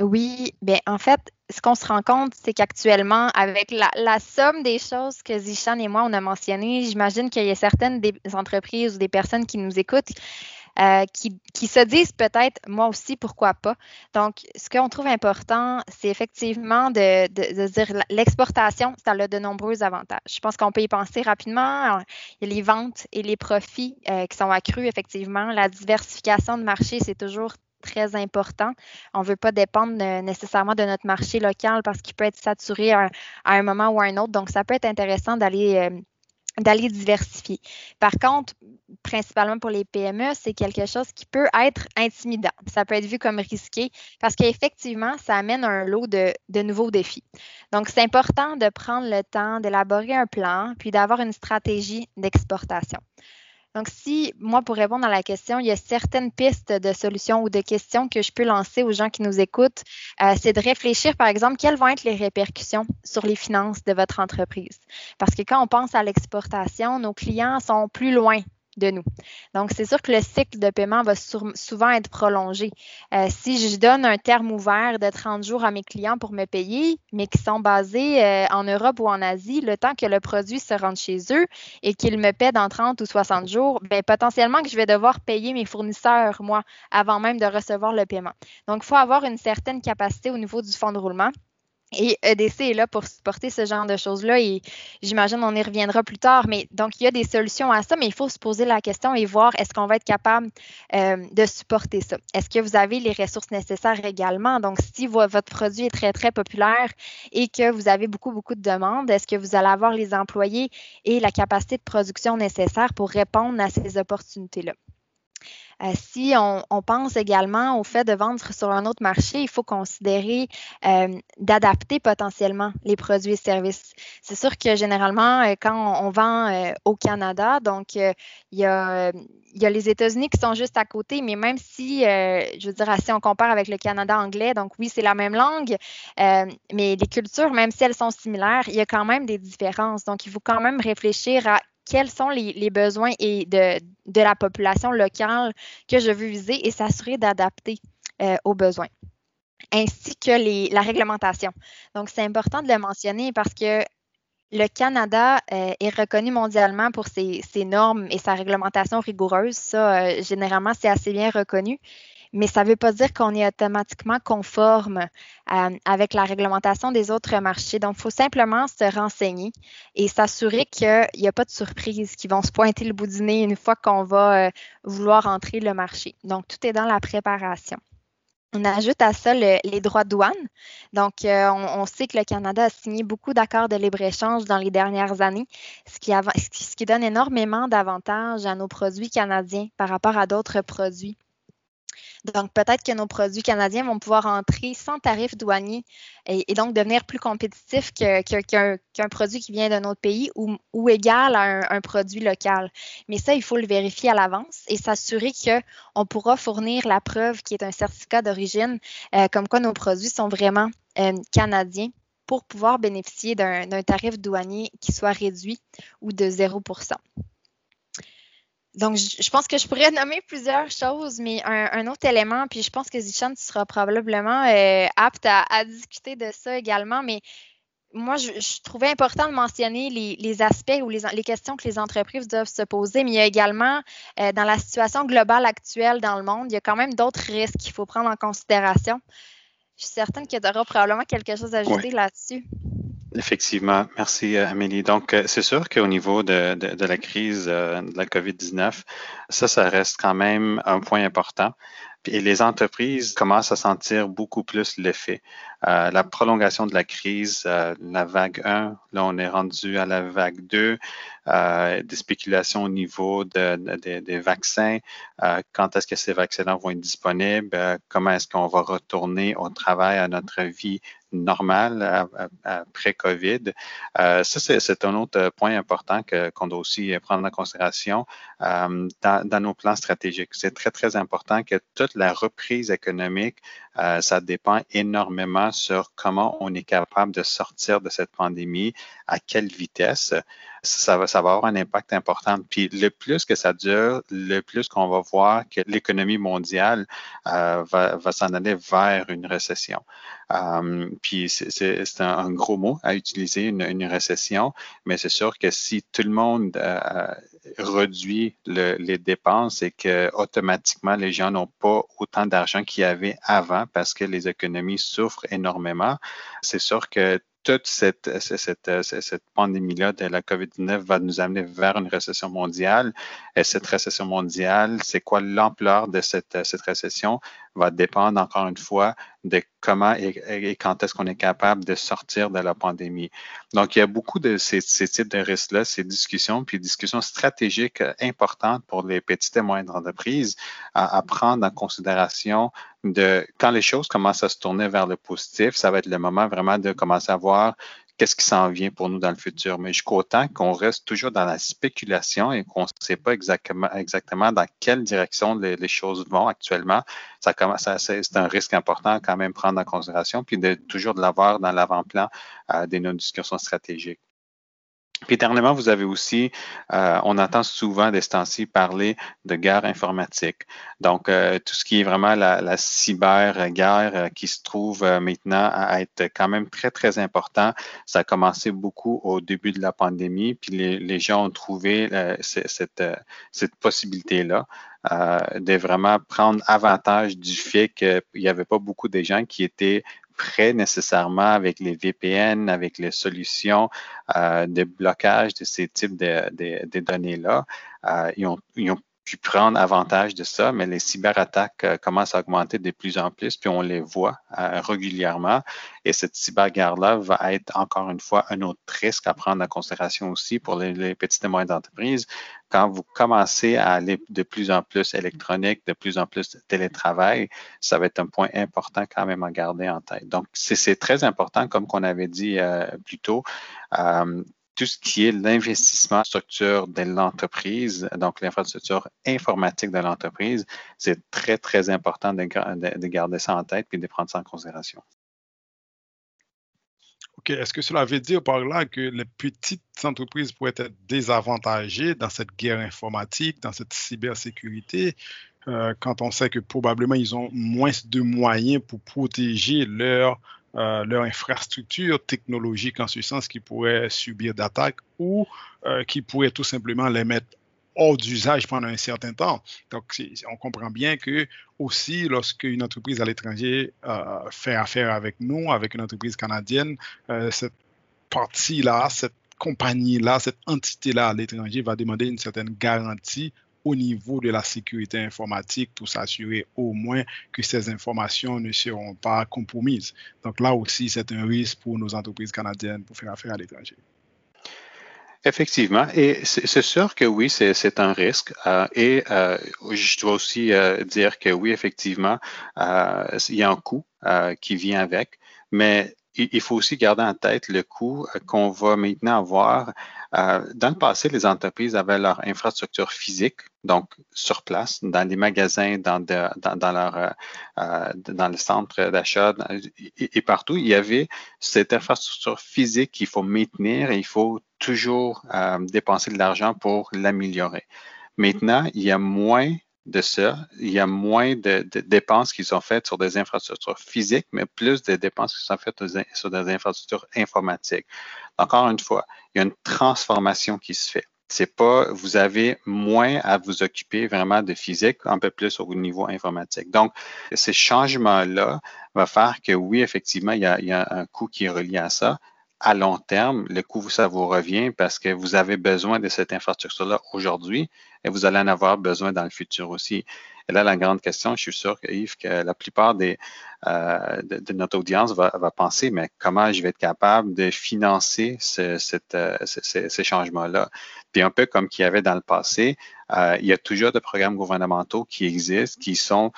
Oui, bien en fait, ce qu'on se rend compte, c'est qu'actuellement, avec la, somme des choses que Zichan et moi, on a mentionnées, j'imagine qu'il y a certaines des entreprises ou des personnes qui nous écoutent euh, qui, se disent peut-être, moi aussi, pourquoi pas. Donc, ce qu'on trouve important, c'est effectivement de, dire l'exportation, ça a de nombreux avantages. Je pense qu'on peut y penser rapidement. Il y a les ventes et les profits euh, qui sont accrus, effectivement. La diversification de marché, c'est toujours très important. On ne veut pas dépendre nécessairement de notre marché local parce qu'il peut être saturé à, un moment ou à un autre. Donc, ça peut être intéressant d'aller euh, d'aller diversifier. Par contre, principalement pour les PME, c'est quelque chose qui peut être intimidant. Ça peut être vu comme risqué parce qu'effectivement, ça amène un lot de nouveaux défis. Donc, c'est important de prendre le temps d'élaborer un plan, puis d'avoir une stratégie d'exportation. Donc, si, moi, pour répondre à la question, il y a certaines pistes de solutions ou de questions que je peux lancer aux gens qui nous écoutent, euh, c'est de réfléchir, par exemple, quelles vont être les répercussions sur les finances de votre entreprise. Parce que quand on pense à l'exportation, nos clients sont plus loin de nous. Donc, c'est sûr que le cycle de paiement va souvent être prolongé. Euh, si je donne un terme ouvert de 30 jours à mes clients pour me payer, mais qui sont basés euh, en Europe ou en Asie, le temps que le produit se rende chez eux et qu'ils me paient dans 30 ou 60 jours, bien, potentiellement que je vais devoir payer mes fournisseurs, moi, avant même de recevoir le paiement. Donc, il faut avoir une certaine capacité au niveau du fonds de roulement. Et EDC est là pour supporter ce genre de choses-là et j'imagine on y reviendra plus tard. Mais donc, il y a des solutions à ça, mais il faut se poser la question et voir est-ce qu'on va être capable euh, de supporter ça. Est-ce que vous avez les ressources nécessaires également? Donc, si votre produit est très, très populaire et que vous avez beaucoup, beaucoup de demandes, est-ce que vous allez avoir les employés et la capacité de production nécessaire pour répondre à ces opportunités-là? Euh, si on, pense également au fait de vendre sur un autre marché, il faut considérer euh, d'adapter potentiellement les produits et services. C'est sûr que généralement, euh, quand on, vend au Canada, donc il y a il y a les États-Unis qui sont juste à côté, mais même si, je veux dire, si on compare avec le Canada anglais, donc oui, c'est la même langue, mais les cultures, même si elles sont similaires, il y a quand même des différences. Donc, il faut quand même réfléchir à quels sont les, besoins et de, la population locale que je veux viser et s'assurer d'adapter euh, aux besoins ainsi que la réglementation. Donc, c'est important de le mentionner parce que le Canada euh, est reconnu mondialement pour ses, normes et sa réglementation rigoureuse. Ça, euh, généralement, c'est assez bien reconnu mais ça ne veut pas dire qu'on est automatiquement conforme euh, avec la réglementation des autres marchés. Donc, il faut simplement se renseigner et s'assurer qu'il n'y a pas de surprises qui vont se pointer le bout du nez une fois qu'on va euh, vouloir entrer le marché. Donc, tout est dans la préparation. On ajoute à ça les droits de douane. Donc, euh, on, sait que le Canada a signé beaucoup d'accords de libre-échange dans les dernières années, ce qui, ce qui donne énormément d'avantages à nos produits canadiens par rapport à d'autres produits donc, peut-être que nos produits canadiens vont pouvoir entrer sans tarif douanier et, donc devenir plus compétitifs qu'un produit qui vient d'un autre pays ou, égal à un, produit local. Mais ça, il faut le vérifier à l'avance et s'assurer qu'on pourra fournir la preuve qui est un certificat d'origine, euh, comme quoi nos produits sont vraiment euh, canadiens pour pouvoir bénéficier d'un tarif douanier qui soit réduit ou de 0 donc, je, pense que je pourrais [laughs] nommer plusieurs choses, mais un, autre élément, puis je pense que Zichan, tu seras probablement euh, apte à, discuter de ça également, mais moi, je, trouvais important de mentionner les, aspects ou les, questions que les entreprises doivent se poser, mais il y a également, euh, dans la situation globale actuelle dans le monde, il y a quand même d'autres risques qu'il faut prendre en considération. Je suis certaine qu'il y aura probablement quelque chose à ajouter là-dessus. Effectivement, merci Amélie. Donc, c'est sûr qu'au niveau de, de, la crise de la COVID-19, ça, ça reste quand même un point important. Et les entreprises commencent à sentir beaucoup plus l'effet. Euh, la prolongation de la crise, euh, la vague 1, là on est rendu à la vague 2, euh, des spéculations au niveau des vaccins, quand est-ce que ces vaccins vont être disponibles, comment est-ce qu'on va retourner au travail, à notre vie normale après COVID. ça, c'est un autre point important qu'on doit aussi prendre en considération dans, nos plans stratégiques. C'est très, très important que toute la reprise économique, ça dépend énormément sur comment on est capable de sortir de cette pandémie, à quelle vitesse. Ça va, avoir un impact important. Puis le plus que ça dure, le plus qu'on va voir que l'économie mondiale euh, va, va s'en aller vers une récession. Euh, puis c'est un, un, gros mot à utiliser, une, récession, mais c'est sûr que si tout le monde euh, réduit le, les dépenses et que automatiquement les gens n'ont pas autant d'argent qu'il y avait avant parce que les économies souffrent énormément, c'est sûr que toute cette, cette, pandémie-là de la COVID-19 va nous amener vers une récession mondiale. Et cette récession mondiale, c'est quoi l'ampleur de cette, cette récession? Va dépendre encore une fois de comment et, quand est-ce qu'on est capable de sortir de la pandémie. Donc, il y a beaucoup de ces, types de risques-là, ces discussions, puis discussions stratégiques importantes pour les petites et moyennes entreprises à, à prendre en considération de quand les choses commencent à se tourner vers le positif, ça va être le moment vraiment de commencer à voir qu'est-ce qui s'en vient pour nous dans le futur. Mais jusqu'au temps qu'on reste toujours dans la spéculation et qu'on ne sait pas exactement, dans quelle direction les, choses vont actuellement, ça commence c'est un risque important quand même prendre en considération, puis de toujours de l'avoir dans l'avant-plan euh, de nos discussions stratégiques. Puis dernièrement, vous avez aussi, euh, on entend souvent des temps-ci parler de guerre informatique. Donc, euh, tout ce qui est vraiment la, la cyber-guerre euh, qui se trouve maintenant à être quand même très, très important. Ça a commencé beaucoup au début de la pandémie, puis les, gens ont trouvé cette, cette possibilité-là. de vraiment prendre avantage du fait qu'il n'y avait pas beaucoup de gens qui étaient prêt nécessairement avec les VPN, avec les solutions euh, de blocage de ces types de, données-là. Euh, ils, ont, pu prendre avantage de ça, mais les cyberattaques euh, commencent à augmenter de plus en plus, puis on les voit euh, régulièrement. Et cette cyberguerre-là va être encore une fois un autre risque à prendre en considération aussi pour les, petites et moyennes entreprises. Quand vous commencez à aller de plus en plus électronique, de plus en plus télétravail, ça va être un point important quand même à garder en tête. Donc, c'est très important, comme qu'on avait dit euh, plus tôt. Tout ce qui est l'investissement structure de l'entreprise, donc l'infrastructure informatique de l'entreprise, c'est très, très important de, garder ça en tête et de prendre ça en considération. OK. Est-ce que cela veut dire par là que les petites entreprises pourraient être désavantagées dans cette guerre informatique, dans cette cybersécurité, euh, quand on sait que probablement ils ont moins de moyens pour protéger leur euh, leur infrastructure technologique en ce sens qui pourrait subir d'attaques ou euh, qui pourrait tout simplement les mettre hors d'usage pendant un certain temps. Donc, on comprend bien que aussi, lorsque une entreprise à l'étranger euh, fait affaire avec nous, avec une entreprise canadienne, cette partie-là, cette compagnie-là, cette entité-là à l'étranger va demander une certaine garantie au niveau de la sécurité informatique pour s'assurer au moins que ces informations ne seront pas compromises. Donc là aussi, c'est un risque pour nos entreprises canadiennes pour faire affaire à l'étranger. Effectivement, et c'est sûr que oui, c'est un risque. Euh, et euh, je dois aussi euh, dire que oui, effectivement, il y a un coût qui vient avec, mais il faut aussi garder en tête le coût qu'on va maintenant avoir euh, dans le passé, les entreprises avaient leur infrastructure physique, donc sur place, dans les magasins, dans, dans, leur, euh, euh, dans le centre d'achat et, partout. Il y avait cette infrastructure physique qu'il faut maintenir et il faut toujours dépenser de l'argent pour l'améliorer. Maintenant, il y a moins de ça, il y a moins de, dépenses qui sont faites sur des infrastructures physiques, mais plus de dépenses qui sont faites sur des infrastructures informatiques. Encore une fois, il y a une transformation qui se fait. C'est pas, vous avez moins à vous occuper vraiment de physique, un peu plus au niveau informatique. Donc, ces changements-là vont faire que oui, effectivement, il y, a, il y a un coût qui est relié à ça. à long terme, le coût, ça vous revient parce que vous avez besoin de cette infrastructure-là aujourd'hui et vous allez en avoir besoin dans le futur aussi. Et là, la grande question, je suis sûr Yves, que la plupart euh, de, notre audience va, penser, mais comment je vais être capable de financer ce, cette, euh, ces changements-là? Puis un peu comme qu'il y avait dans le passé, euh, il y a toujours des programmes gouvernementaux qui existent, qui sont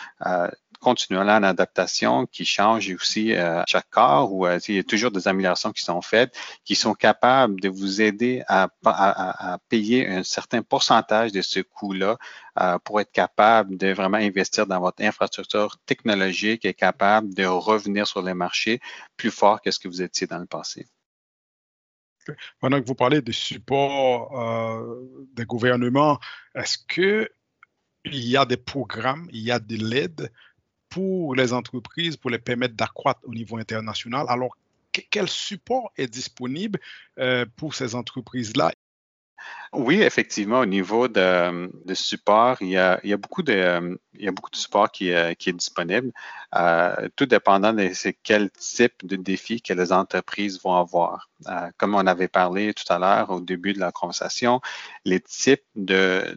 continuellement en adaptation, qui changent aussi euh, chaque corps, ou euh, il y a toujours des améliorations qui sont faites, qui sont capables de vous aider à, à, à payer un certain pourcentage de ce coût-là euh, pour être capable de vraiment investir dans votre infrastructure technologique et capable de revenir sur les marchés plus fort que ce que vous étiez dans le passé. Pendant que vous parlez de support euh, des gouvernements, est-ce que il y a des programmes, il y a de l'aide pour les entreprises, pour les permettre d'accroître au niveau international. Alors, quel support est disponible euh, pour ces entreprises-là? Oui, effectivement, au niveau de, support, il y, a, beaucoup de, support qui, euh, est disponible, euh, tout dépendant de quel type de défi que les entreprises vont avoir. Euh, comme on avait parlé tout à l'heure au début de la conversation, les types de,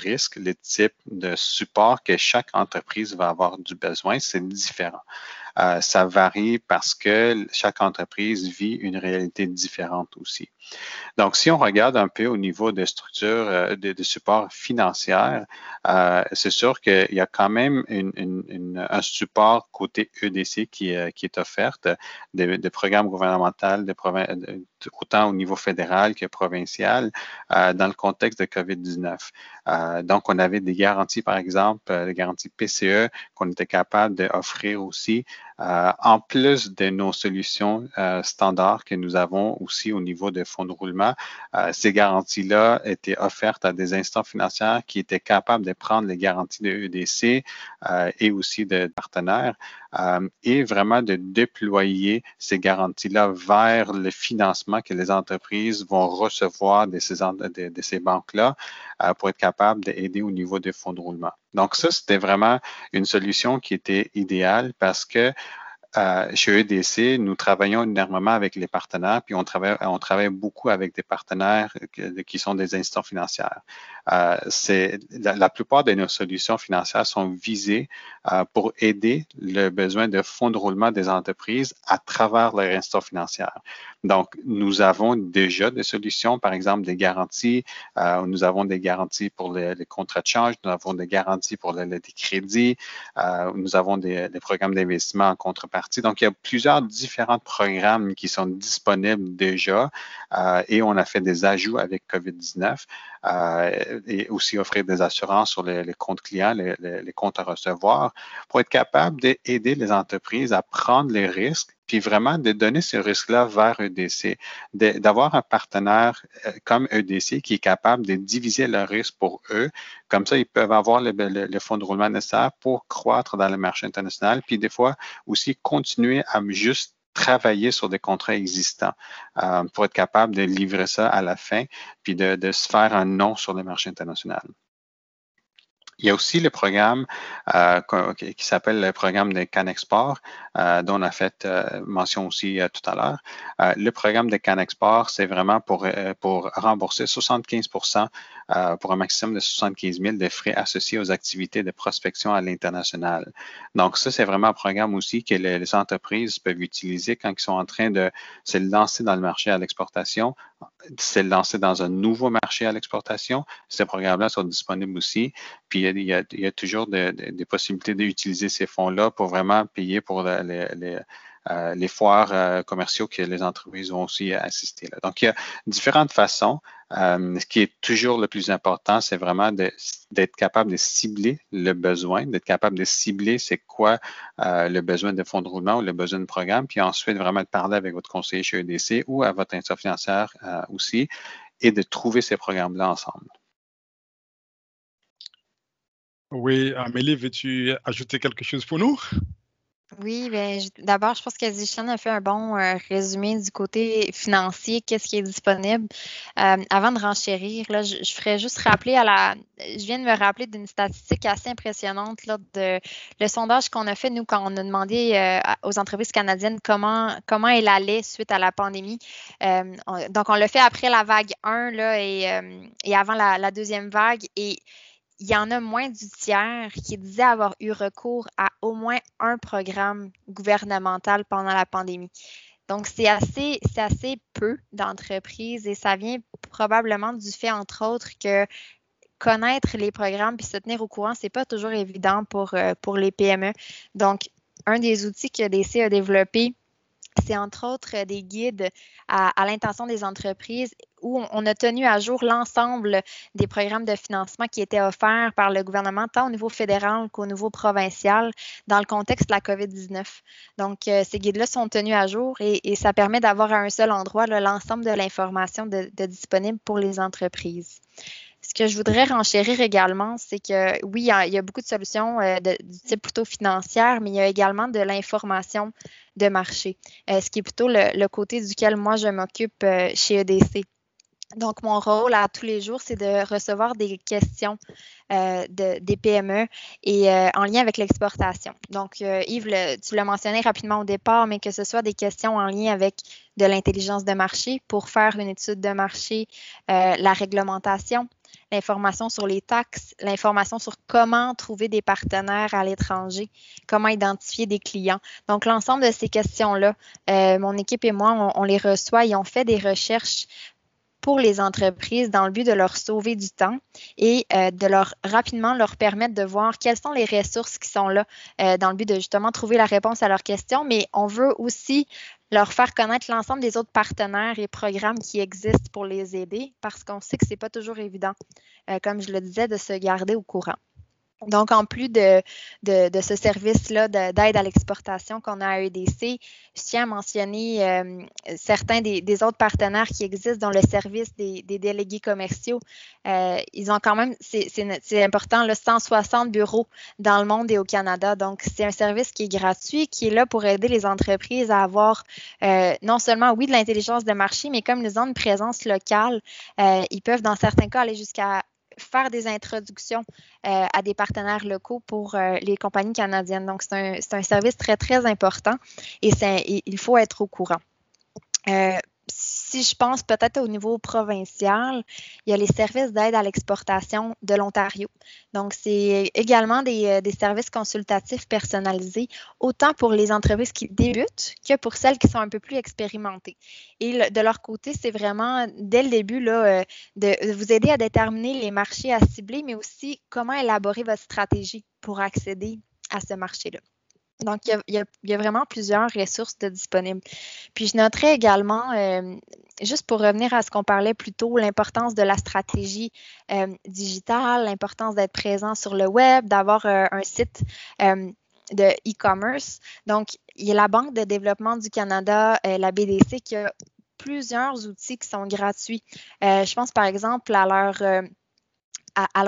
risques, les types de support que chaque entreprise va avoir du besoin, c'est différent. Ça varie parce que chaque entreprise vit une réalité différente aussi. Donc, si on regarde un peu au niveau de structure euh, de, support euh, c'est sûr qu'il y a quand même un support côté EDC qui, est offert, des, programmes gouvernementaux, autant au niveau fédéral que provincial, dans le contexte de COVID-19. donc, on avait des garanties, par exemple, des garanties PCE qu'on était capable d'offrir aussi euh, en plus de nos solutions euh, standards que nous avons aussi au niveau de fonds de roulement, euh, ces garanties-là étaient offertes à des instances financières qui étaient capables de prendre les garanties de EDC et aussi de partenaires et vraiment de déployer ces garanties-là vers le financement que les entreprises vont recevoir de ces, banques-là pour être capables d'aider au niveau des fonds de roulement. Donc ça, c'était vraiment une solution qui était idéale parce que euh, chez EDC, nous travaillons énormément avec les partenaires, puis on travaille, on travaille beaucoup avec des partenaires qui sont des instances financières. Euh, la, plupart de nos solutions financières sont visées euh, pour aider le besoin de fonds de roulement des entreprises à travers leur instance financière. Donc, nous avons déjà des solutions, par exemple des garanties. Euh, nous avons des garanties pour les, contrats de change, nous avons des garanties pour les, crédits, nous avons des, programmes d'investissement en contrepartie. Donc, il y a plusieurs différents programmes qui sont disponibles déjà et on a fait des ajouts avec COVID-19 et aussi offrir des assurances sur les, comptes clients, les, comptes à recevoir pour être capable d'aider les entreprises à prendre les risques puis vraiment de donner ce risque-là vers EDC, d'avoir un partenaire euh, comme EDC qui est capable de diviser le risque pour eux. Comme ça, ils peuvent avoir le, fonds de roulement nécessaire pour croître dans le marché international, puis des fois aussi continuer à juste travailler sur des contrats existants euh, pour être capable de livrer ça à la fin, puis de, se faire un nom sur le marché international. Il y a aussi le programme euh, qui s'appelle le programme de Canexport, dont on a fait euh, mention aussi tout à l'heure. le programme de Canexport, c'est vraiment pour, rembourser 75% pour un maximum de 75 000 de frais associés aux activités de prospection à l'international. Donc, ça, c'est vraiment un programme aussi que les, les, entreprises peuvent utiliser quand ils sont en train de se lancer dans le marché à l'exportation, se lancer dans un nouveau marché à l'exportation. Ces programmes-là sont disponibles aussi. Puis, il y a, toujours des possibilités d'utiliser ces fonds-là pour vraiment payer pour les, euh, foires euh, commerciaux que les entreprises vont aussi assister. Donc, il y a différentes façons. Euh, ce qui est toujours le plus important, c'est vraiment d'être capable de cibler le besoin, d'être capable de cibler c'est quoi le besoin de fonds de roulement ou le besoin de programme, puis ensuite vraiment de parler avec votre conseiller chez EDC ou à votre institution aussi et de trouver ces programmes-là ensemble. Oui, Amélie, veux-tu ajouter quelque chose pour nous? Oui, ben, d'abord, je pense que Zichan a fait un bon euh, résumé du côté financier, qu'est-ce qui est disponible. Euh, avant de renchérir, là, je, ferais juste rappeler à la. Je viens de me rappeler d'une statistique assez impressionnante là, de le sondage qu'on a fait, nous, quand on a demandé euh, aux entreprises canadiennes comment, comment elles allaient suite à la pandémie. donc, on l'a fait après la vague 1 là, et, et avant la, la deuxième vague. Et il y en a moins du tiers qui disaient avoir eu recours à au moins un programme gouvernemental pendant la pandémie. Donc, c'est assez, peu d'entreprises et ça vient probablement du fait, entre autres, que connaître les programmes puis se tenir au courant, c'est pas toujours évident pour, euh, pour les PME. Donc, un des outils que DC a développé, c'est entre autres des guides à, l'intention des entreprises où on a tenu à jour l'ensemble des programmes de financement qui étaient offerts par le gouvernement, tant au niveau fédéral qu'au niveau provincial, dans le contexte de la COVID-19. Donc, euh, ces guides-là sont tenus à jour et, ça permet d'avoir à un seul endroit l'ensemble de l'information disponible pour les entreprises. Ce que je voudrais renchérir également, c'est que oui, il y, a, beaucoup de solutions euh, de, du type plutôt financière, mais il y a également de l'information de marché, euh, ce qui est plutôt le, côté duquel moi je m'occupe chez EDC. Donc, mon rôle à tous les jours, c'est de recevoir des questions de, des PME et en lien avec l'exportation. Donc, Yves, tu l'as mentionné rapidement au départ, mais que ce soit des questions en lien avec de l'intelligence de marché pour faire une étude de marché, la réglementation, l'information sur les taxes, l'information sur comment trouver des partenaires à l'étranger, comment identifier des clients. Donc, l'ensemble de ces questions-là, euh, mon équipe et moi, on, les reçoit et on fait des recherches pour les entreprises dans le but de leur sauver du temps et euh, de leur rapidement leur permettre de voir quelles sont les ressources qui sont là euh, dans le but de justement trouver la réponse à leurs questions. Mais on veut aussi leur faire connaître l'ensemble des autres partenaires et programmes qui existent pour les aider parce qu'on sait que ce n'est pas toujours évident, euh, comme je le disais, de se garder au courant. Donc, en plus de, ce service-là d'aide à l'exportation qu'on a à EDC, je tiens à mentionner euh, certains des, autres partenaires qui existent dans le service des, délégués commerciaux. Euh, ils ont quand même, c'est important, le 160 bureaux dans le monde et au Canada. Donc, c'est un service qui est gratuit, qui est là pour aider les entreprises à avoir euh, non seulement, oui, de l'intelligence de marché, mais comme ils ont une présence locale, ils peuvent, dans certains cas, aller jusqu'à faire des introductions euh, à des partenaires locaux pour euh, les compagnies canadiennes. Donc, c'est un, un, service très, très important et, il faut être au courant. Euh, si je pense peut-être au niveau provincial, il y a les services d'aide à l'exportation de l'Ontario. Donc, c'est également des, euh, services consultatifs personnalisés, autant pour les entreprises qui débutent que pour celles qui sont un peu plus expérimentées. Et de leur côté, c'est vraiment, dès le début, euh, de vous aider à déterminer les marchés à cibler, mais aussi comment élaborer votre stratégie pour accéder à ce marché-là. Donc, il y, a, vraiment plusieurs ressources disponibles. Puis, je noterais également, euh, juste pour revenir à ce qu'on parlait plus tôt, l'importance de la stratégie euh, digitale, l'importance d'être présent sur le web, d'avoir euh, un site de e-commerce. Donc, il y a la Banque de développement du Canada, la BDC, qui a plusieurs outils qui sont gratuits. je pense par exemple à leur à,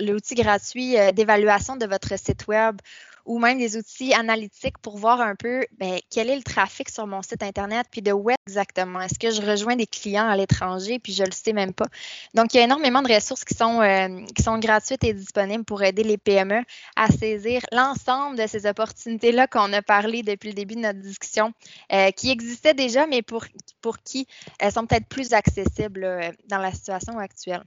l'outil gratuit d'évaluation de votre site web ou même des outils analytiques pour voir un peu ben, quel est le trafic sur mon site Internet, puis de où exactement? Est-ce que je rejoins des clients à l'étranger, puis je le sais même pas. Donc, il y a énormément de ressources qui sont, euh, qui sont gratuites et disponibles pour aider les PME à saisir l'ensemble de ces opportunités-là qu'on a parlé depuis le début de notre discussion, euh, qui existaient déjà, mais pour, pour qui elles sont peut-être plus accessibles dans la situation actuelle.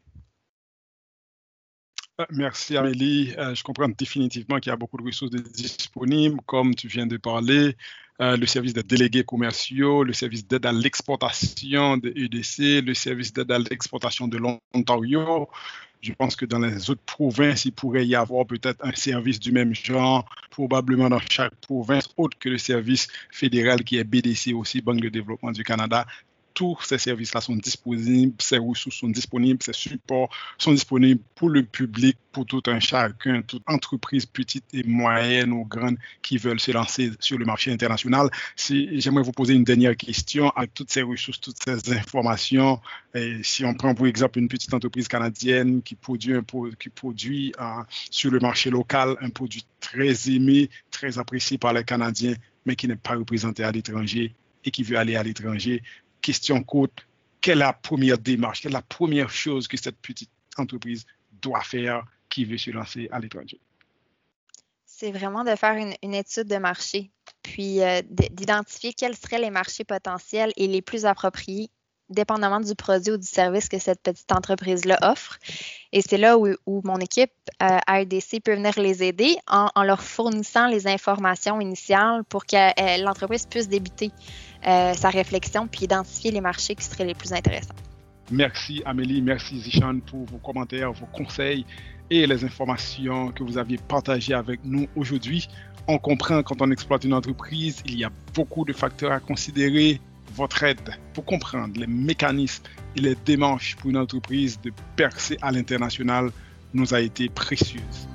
Merci Amélie. Euh, je comprends définitivement qu'il y a beaucoup de ressources disponibles, comme tu viens de parler, euh, le service de délégués commerciaux, le service d'aide à l'exportation de EDC, le service d'aide à l'exportation de l'Ontario. Je pense que dans les autres provinces, il pourrait y avoir peut-être un service du même genre, probablement dans chaque province, autre que le service fédéral qui est BDC aussi, Banque de développement du Canada, tous ces services-là sont disponibles, ces ressources sont disponibles, ces supports sont disponibles pour le public, pour tout un chacun, toute entreprise petite et moyenne ou grande qui veulent se lancer sur le marché international. Si, J'aimerais vous poser une dernière question avec toutes ces ressources, toutes ces informations. Si on prend pour exemple une petite entreprise canadienne qui produit, un, qui produit euh, sur le marché local un produit très aimé, très apprécié par les Canadiens, mais qui n'est pas représenté à l'étranger et qui veut aller à l'étranger, question courte, quelle est la première démarche, quelle est la première chose que cette petite entreprise doit faire qui veut se lancer à l'étranger? C'est vraiment de faire une, étude de marché, puis euh, d'identifier quels seraient les marchés potentiels et les plus appropriés dépendamment du produit ou du service que cette petite entreprise-là offre. Et c'est là où, mon équipe euh, ARDC peut venir les aider en, leur fournissant les informations initiales pour que euh, l'entreprise puisse débuter euh, sa réflexion puis identifier les marchés qui seraient les plus intéressants. Merci Amélie, merci Zichan pour vos commentaires, vos conseils et les informations que vous aviez partagées avec nous aujourd'hui. On comprend quand on exploite une entreprise, il y a beaucoup de facteurs à considérer, votre aide pour comprendre les mécanismes et les démarches pour une entreprise de percer à l'international nous a été précieuse.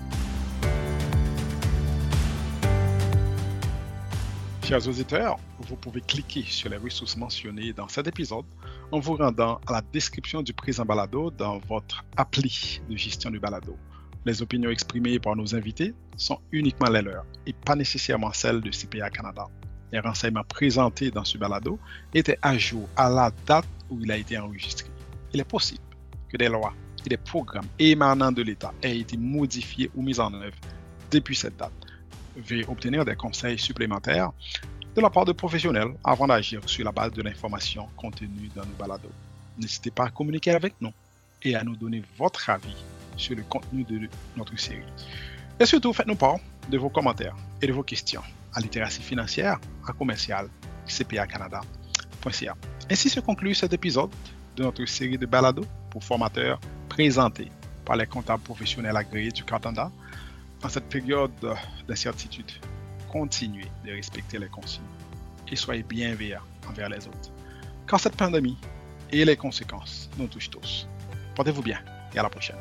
Chers auditeurs, vous pouvez cliquer sur les ressources mentionnées dans cet épisode en vous rendant à la description du présent balado dans votre appli de gestion du balado. Les opinions exprimées par nos invités sont uniquement les leurs et pas nécessairement celles de CPA Canada les renseignements présentés dans ce balado étaient à jour à la date où il a été enregistré. Il est possible que des lois et des programmes émanant de l'État aient été modifiés ou mis en œuvre depuis cette date. Veuillez obtenir des conseils supplémentaires de la part de professionnels avant d'agir sur la base de l'information contenue dans nos balados. N'hésitez pas à communiquer avec nous et à nous donner votre avis sur le contenu de notre série. Et surtout, faites-nous part de vos commentaires et de vos questions à littératie financière à commercial cpacanada.ca. Ainsi se conclut cet épisode de notre série de balados pour formateurs présentés par les comptables professionnels agréés du Canada. En cette période d'incertitude, continuez de respecter les consignes et soyez bienveillants envers les autres. Quand cette pandémie et les conséquences nous touchent tous. Portez-vous bien et à la prochaine.